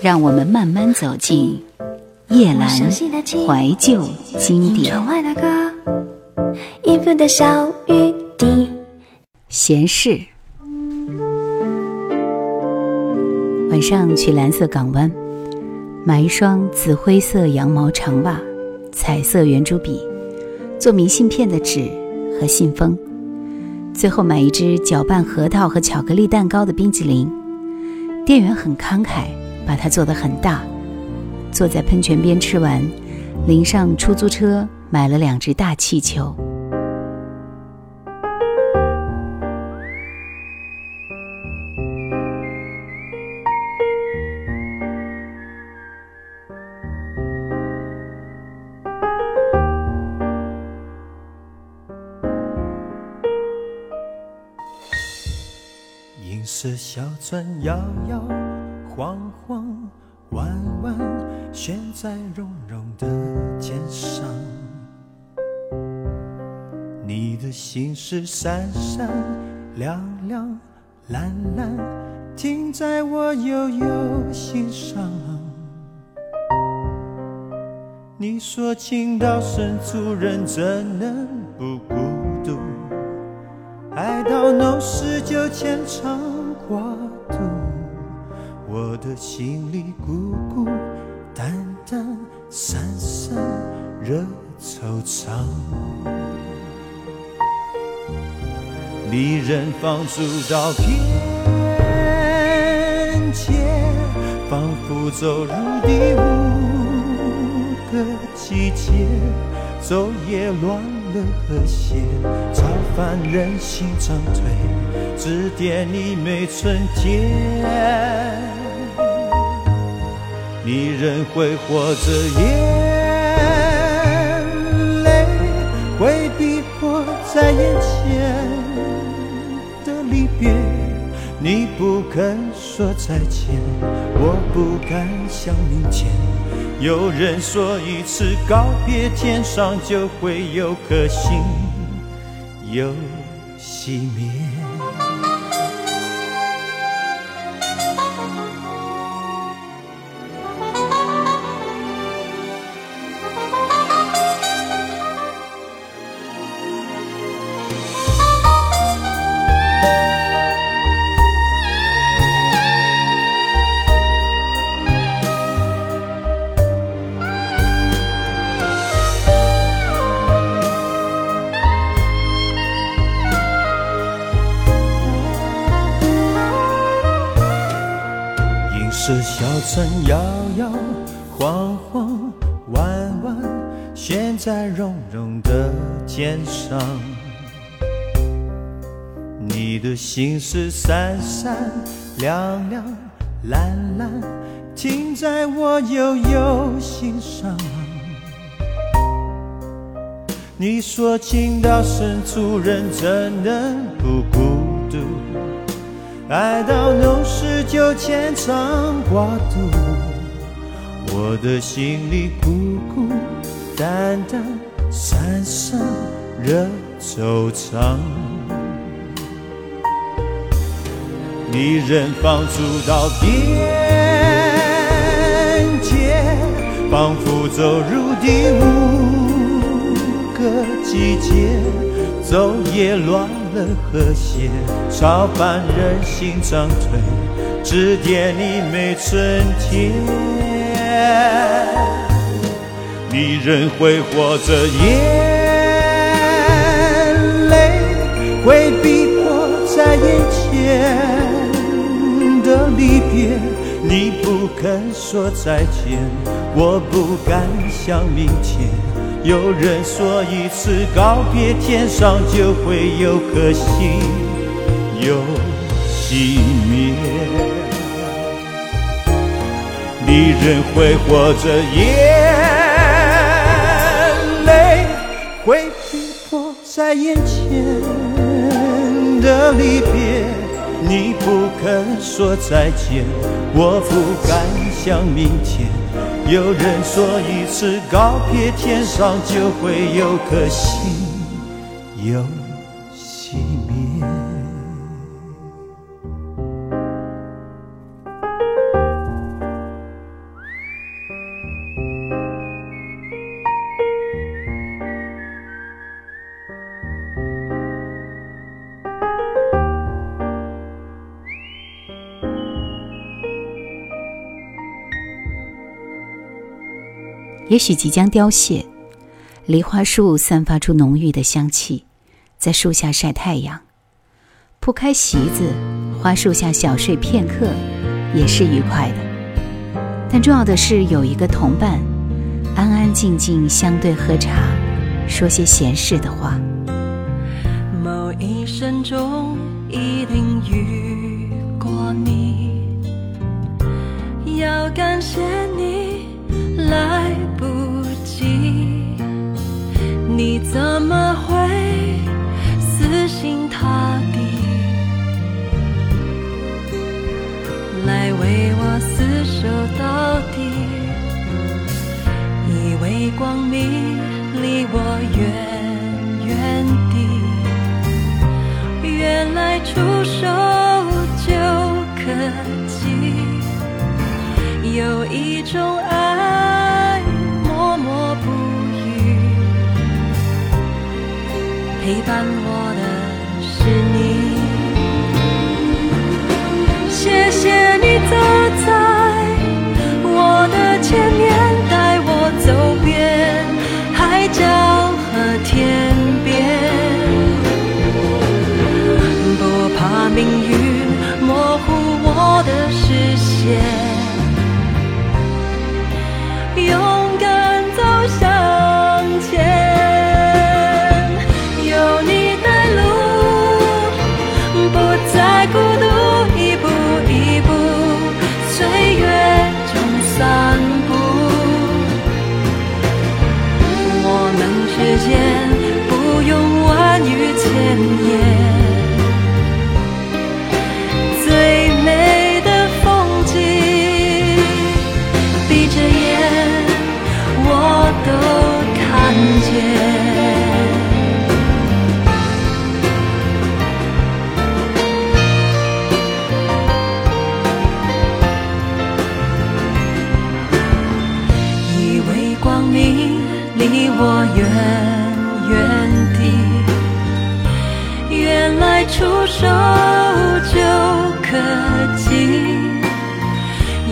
让我们慢慢走进夜阑怀旧经典。闲事。晚上去蓝色港湾，买一双紫灰色羊毛长袜，彩色圆珠笔，做明信片的纸和信封，最后买一只搅拌核桃和巧克力蛋糕的冰激凌。店员很慷慨，把它做得很大。坐在喷泉边吃完，淋上出租车，买了两只大气球。银色小船摇摇晃晃，弯弯悬在绒绒的肩上。你的心事闪闪亮亮蓝蓝，停在我悠悠心上。你说情到深处人怎能不孤独？爱到浓时就牵肠，我的心里孤孤单单、散散惹惆怅。离人放逐到边界，仿佛走入第五个季节，昼夜乱。了和谐，超凡人心长退，指点你每春天。你仍会活着，眼泪会逼迫在眼前的离别。你不肯说再见，我不敢想明天。有人说，一次告别，天上就会有颗星又熄灭。是小船摇摇晃晃，弯弯悬在绒绒的肩上。你的心事闪闪亮亮蓝蓝，停在我悠悠心上。你说情到深处人怎能不孤？爱到浓时就牵肠挂肚，我的心里孤孤单单，三生惹惆怅。你人放逐到边界，仿佛走入第五个季节，昼夜乱。了和谐，超凡人心长退，指点你每春天。你仍挥霍着，眼泪回避迫在眼前的离别。你不肯说再见，我不敢想明天。有人说，一次告别，天上就会有颗星又熄灭。离人挥霍着，眼泪会逼迫在眼前的离别。你不肯说再见，我不敢想明天。有人说，一次告别，天上就会有颗星有也许即将凋谢。梨花树散发出浓郁的香气，在树下晒太阳。铺开席子，花树下小睡片刻，也是愉快的。但重要的是有一个同伴，安安静静相对喝茶，说些闲事的话。某一生中一定遇过你，要感谢你来不及，你怎么会死心塌地？来为我厮守到底，以为光明离我远远地，原来触手就可及。有一种看我我远远地，原来触手就可及。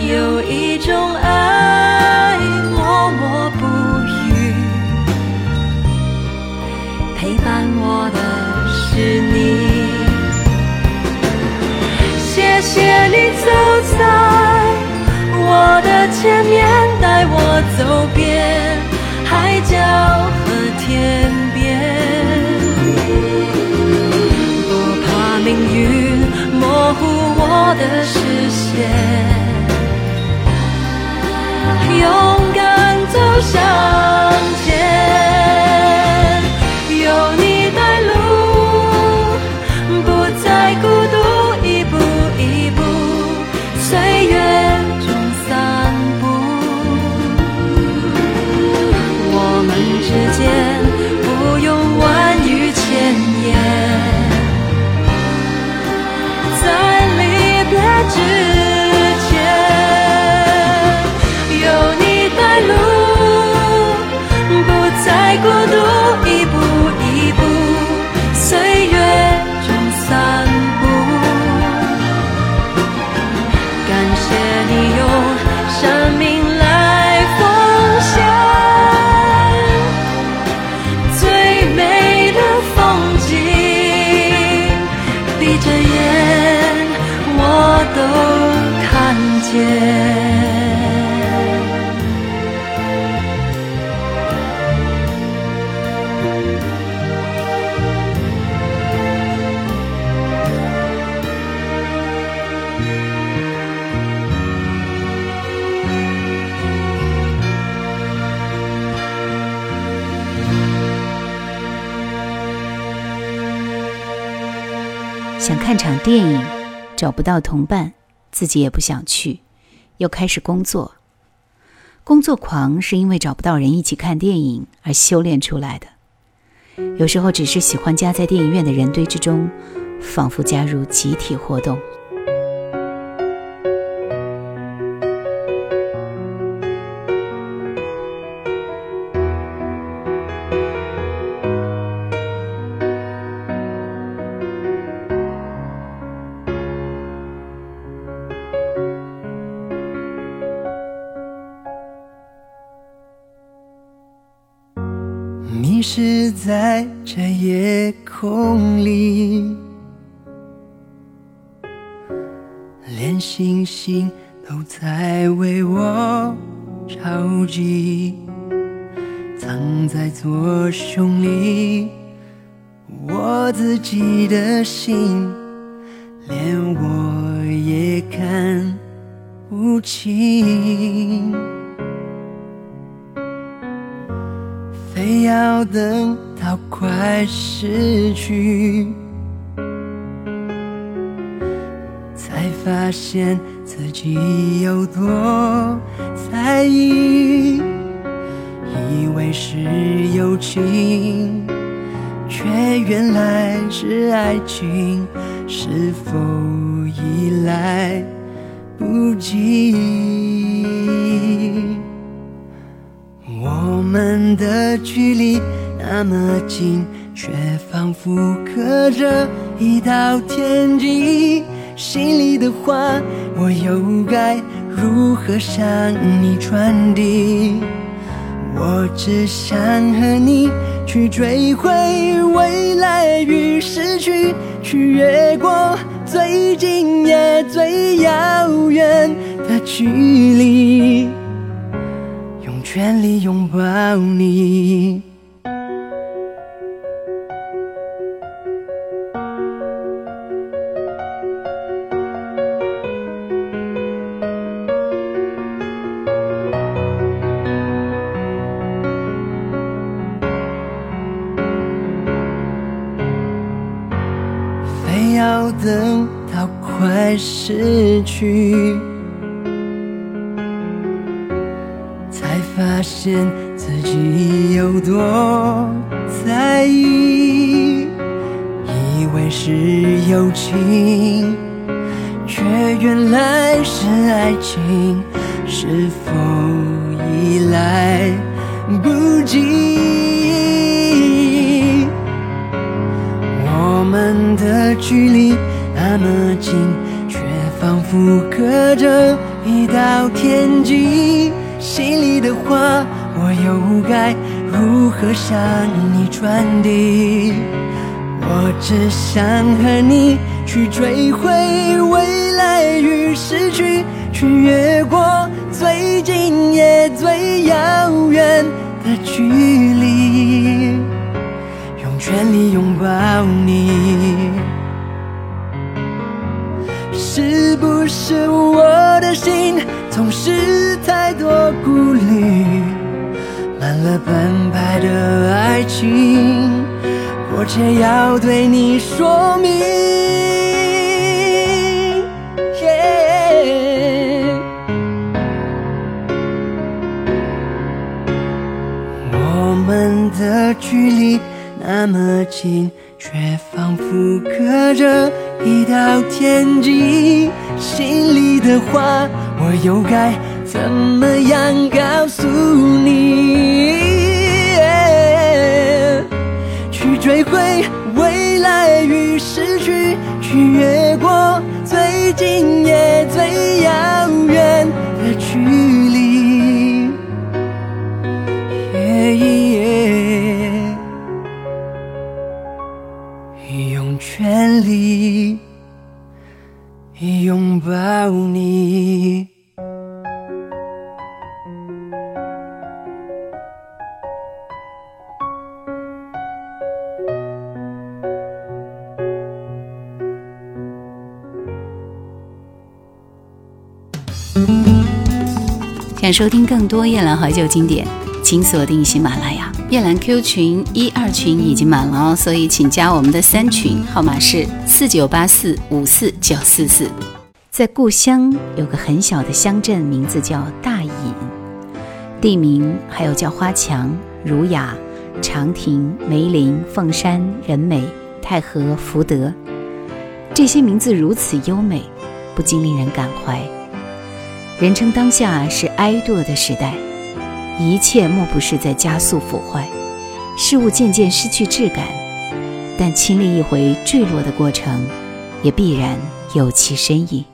有一种爱默默不语，陪伴我的是你。谢谢你走在我的前面，带我走遍我的视线，生命电影，找不到同伴，自己也不想去，又开始工作。工作狂是因为找不到人一起看电影而修炼出来的。有时候只是喜欢夹在电影院的人堆之中，仿佛加入集体活动。在为我着急，藏在左胸里，我自己的心，连我也看不清。非要等到快失去，发现自己有多在意。以为是友情，却原来是爱情，是否已来不及？我们的距离那么近，却仿佛隔着一道天际。心里的话，我又该如何向你传递？我只想和你去追回未来与失去，去越过最近也最遥远的距离。用全力拥抱你，失去。才发现自己有多在意，以为是友情，却原来是爱情，是否已来不及？我们的距离那么近，复刻着一道天际。心里的话，我又该如何向你传递？我只想和你去追回未来与失去，去越过最近也最遥远的距离，用全力拥抱你。是不是我的心？总是太多顾虑，满了半排的爱情，我却要对你说明。我们的距离那么近，却仿佛隔着一道天际，心里的话。我又该怎么样告诉你？去追回未来与失去，去越过最近也最遥远拥抱你。想收听更多夜兰怀旧经典，请锁定喜马拉雅。夜兰 Q 群一二群已经满了哦，所以请加我们的三群，号码是四九八四五四九四四。在故乡有个很小的乡镇，名字叫大隐，地名还有叫花墙、儒雅、长亭、梅林、凤山、仁美、太和、福德，这些名字如此优美，不禁令人感怀。人称当下是哀堕的时代。一切莫不是在加速腐坏，事物渐渐失去质感，但亲历一回坠落的过程，也必然有其深意。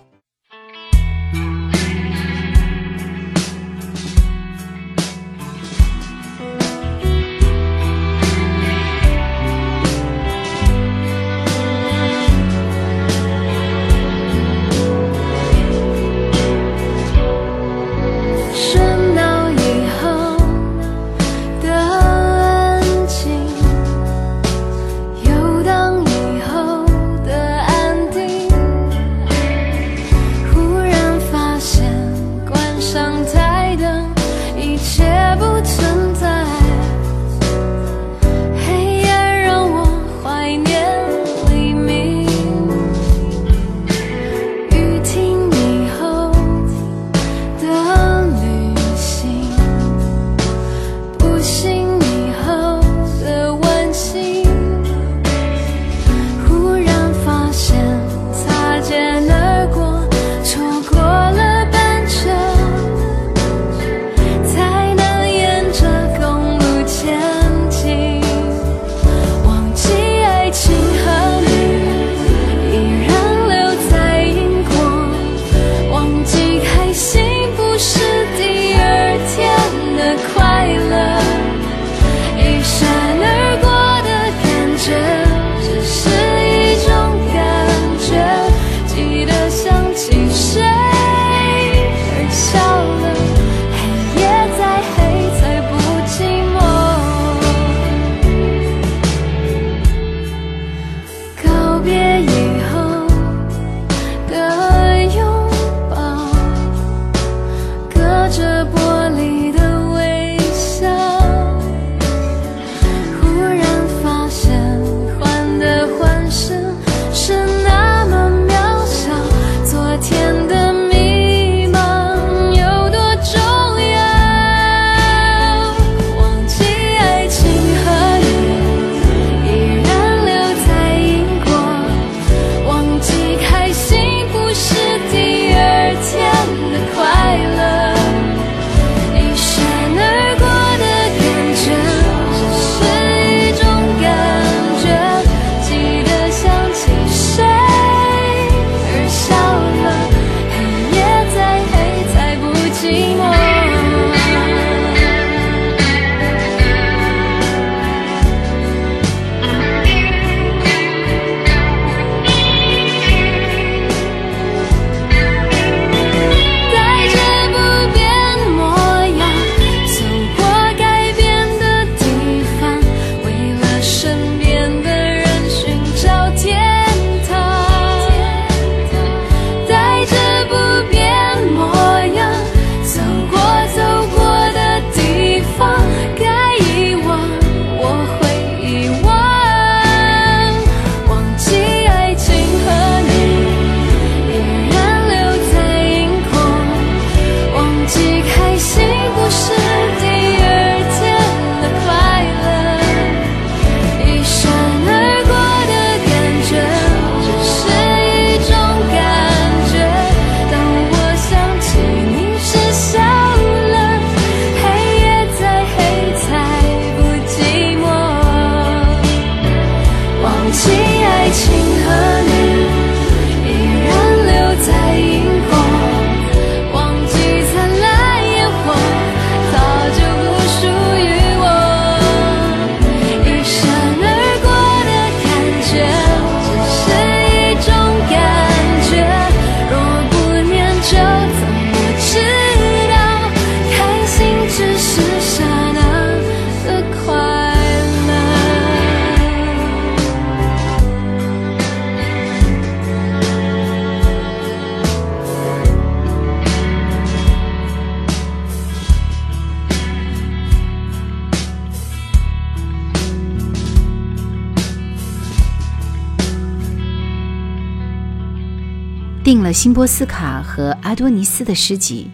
印了辛波斯卡和阿多尼斯的诗集，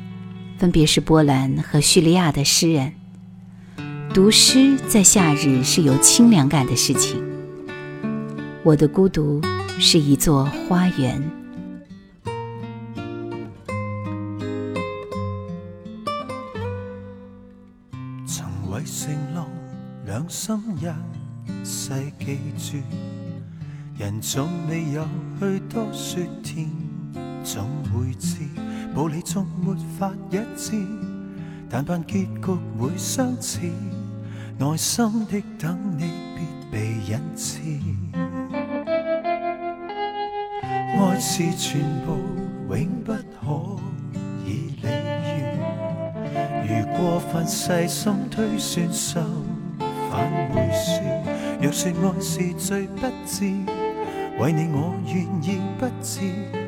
分别是波兰和叙利亚的诗人。读诗在夏日是有清凉感的事情。我的孤独是一座花园。曾为承诺，两心一世记住，人总未有去多说天。总会知，道理终没法一致，但盼结局会相似。耐心的等你，必被引致。爱是全部，永不可以理喻。如过分细心推算，相反会输。若说爱是最不智，为你我愿意不智。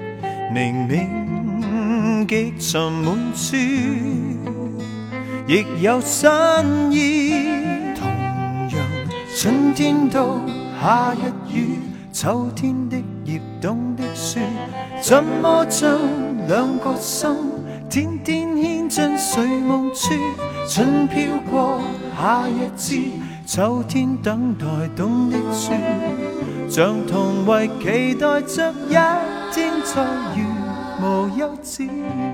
明明极寻满处，亦有新意。同样，春天到夏日雨，秋天的叶冬的雪，怎么将两个心天天牵进睡梦处？春飘过，夏日至，秋天等待冬的雪，像同为期待着一。精彩如无休止。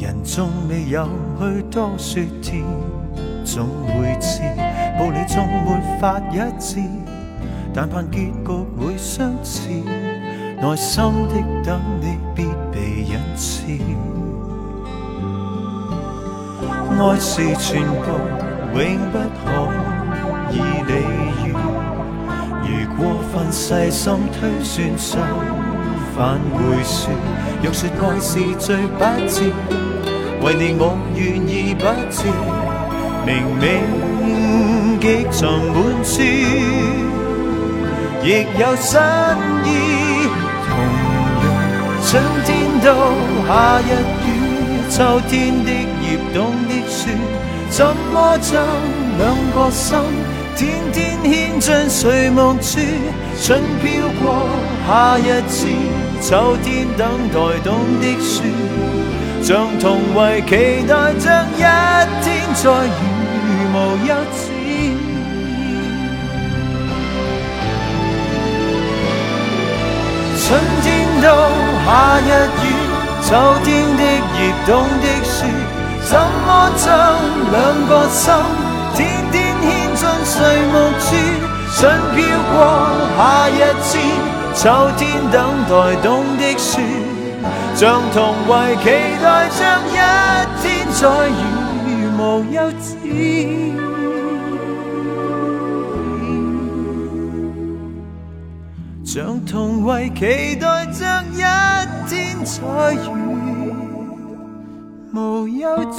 人终未有去多说甜，总会知道理终没法一致，但盼结局会相似。耐心的等你，必被引刺。爱是全部，永不可以理喻。如过分细心推算，上反会说。若说爱是最不智。为你我愿意不知，明明极尽满处，亦有新意。同样，春天到夏日雨，秋天的叶冬的雪，怎么将两个心天天牵进睡梦处？春飘过，夏日至，秋天等待冬的雪。像同为期待着一天再如无休止。春天到夏日雨，秋天的叶冬的雪，怎么将两个心天天牵进睡梦处？春飘过，夏日至，秋天等待冬的雪。像同为期待着一天再如无休止，像同为期待着一天再如无休止。